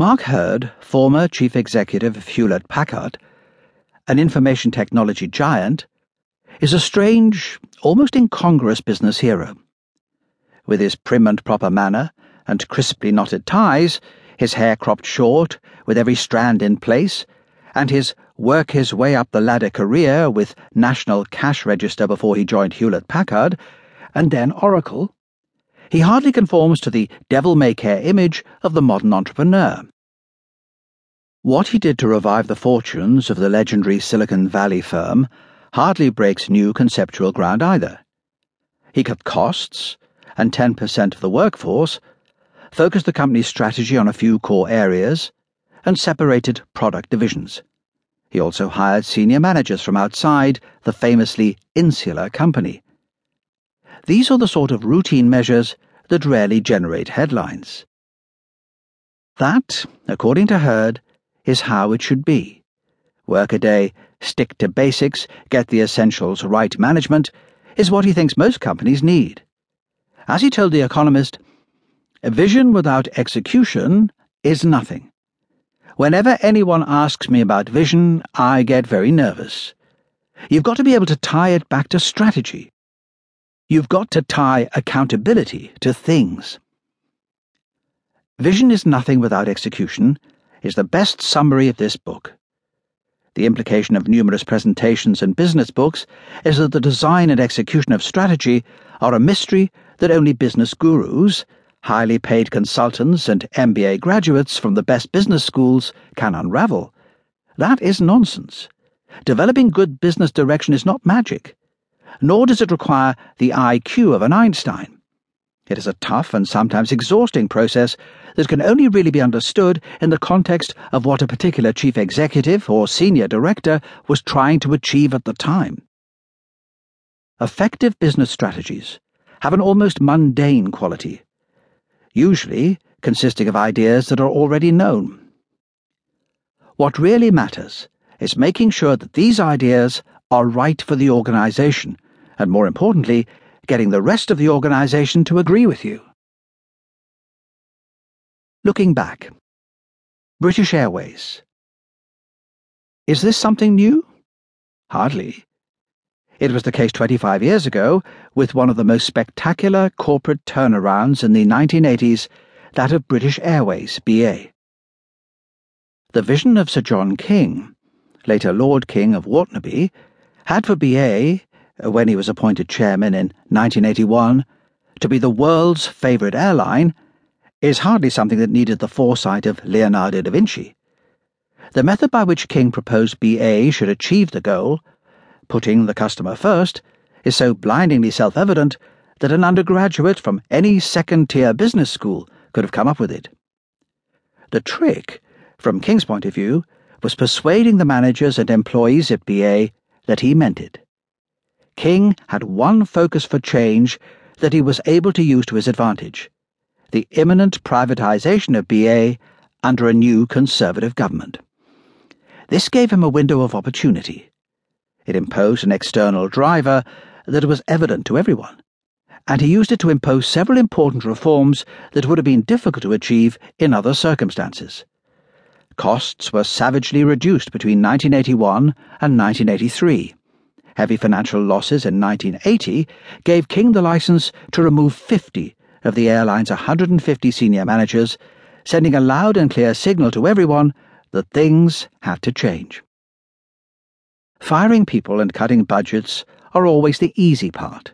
Mark Hurd, former chief executive of Hewlett Packard, an information technology giant, is a strange, almost incongruous business hero. With his prim and proper manner and crisply knotted ties, his hair cropped short, with every strand in place, and his work his way up the ladder career with National Cash Register before he joined Hewlett Packard, and then Oracle he hardly conforms to the devil may care image of the modern entrepreneur. What he did to revive the fortunes of the legendary Silicon Valley firm hardly breaks new conceptual ground either. He cut costs and 10% of the workforce, focused the company's strategy on a few core areas, and separated product divisions. He also hired senior managers from outside the famously insular company these are the sort of routine measures that rarely generate headlines. That, according to Hurd, is how it should be. Work a day, stick to basics, get the essentials right management, is what he thinks most companies need. As he told The Economist, a vision without execution is nothing. Whenever anyone asks me about vision, I get very nervous. You've got to be able to tie it back to strategy. You've got to tie accountability to things. Vision is nothing without execution is the best summary of this book. The implication of numerous presentations and business books is that the design and execution of strategy are a mystery that only business gurus, highly paid consultants, and MBA graduates from the best business schools can unravel. That is nonsense. Developing good business direction is not magic nor does it require the IQ of an Einstein. It is a tough and sometimes exhausting process that can only really be understood in the context of what a particular chief executive or senior director was trying to achieve at the time. Effective business strategies have an almost mundane quality, usually consisting of ideas that are already known. What really matters is making sure that these ideas are right for the organization and more importantly, getting the rest of the organization to agree with you. Looking back, British Airways. Is this something new? Hardly. It was the case 25 years ago, with one of the most spectacular corporate turnarounds in the 1980s, that of British Airways, BA. The vision of Sir John King, later Lord King of Wartnaby, had for BA when he was appointed chairman in 1981, to be the world's favourite airline is hardly something that needed the foresight of Leonardo da Vinci. The method by which King proposed BA should achieve the goal, putting the customer first, is so blindingly self evident that an undergraduate from any second tier business school could have come up with it. The trick, from King's point of view, was persuading the managers and employees at BA that he meant it. King had one focus for change that he was able to use to his advantage the imminent privatisation of BA under a new Conservative government. This gave him a window of opportunity. It imposed an external driver that was evident to everyone, and he used it to impose several important reforms that would have been difficult to achieve in other circumstances. Costs were savagely reduced between 1981 and 1983 heavy financial losses in 1980 gave King the license to remove 50 of the airline's 150 senior managers, sending a loud and clear signal to everyone that things had to change. Firing people and cutting budgets are always the easy part.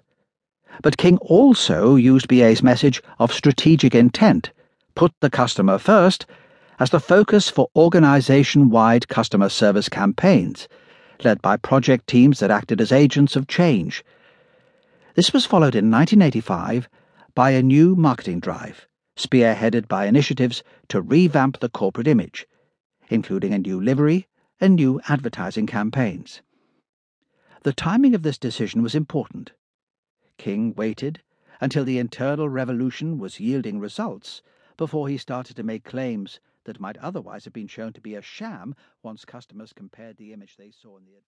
But King also used BA's message of strategic intent, put the customer first, as the focus for organisation wide customer service campaigns led by project teams that acted as agents of change. This was followed in 1985 by a new marketing drive, spearheaded by initiatives to revamp the corporate image, including a new livery and new advertising campaigns. The timing of this decision was important. King waited until the internal revolution was yielding results before he started to make claims that might otherwise have been shown to be a sham once customers compared the image they saw in the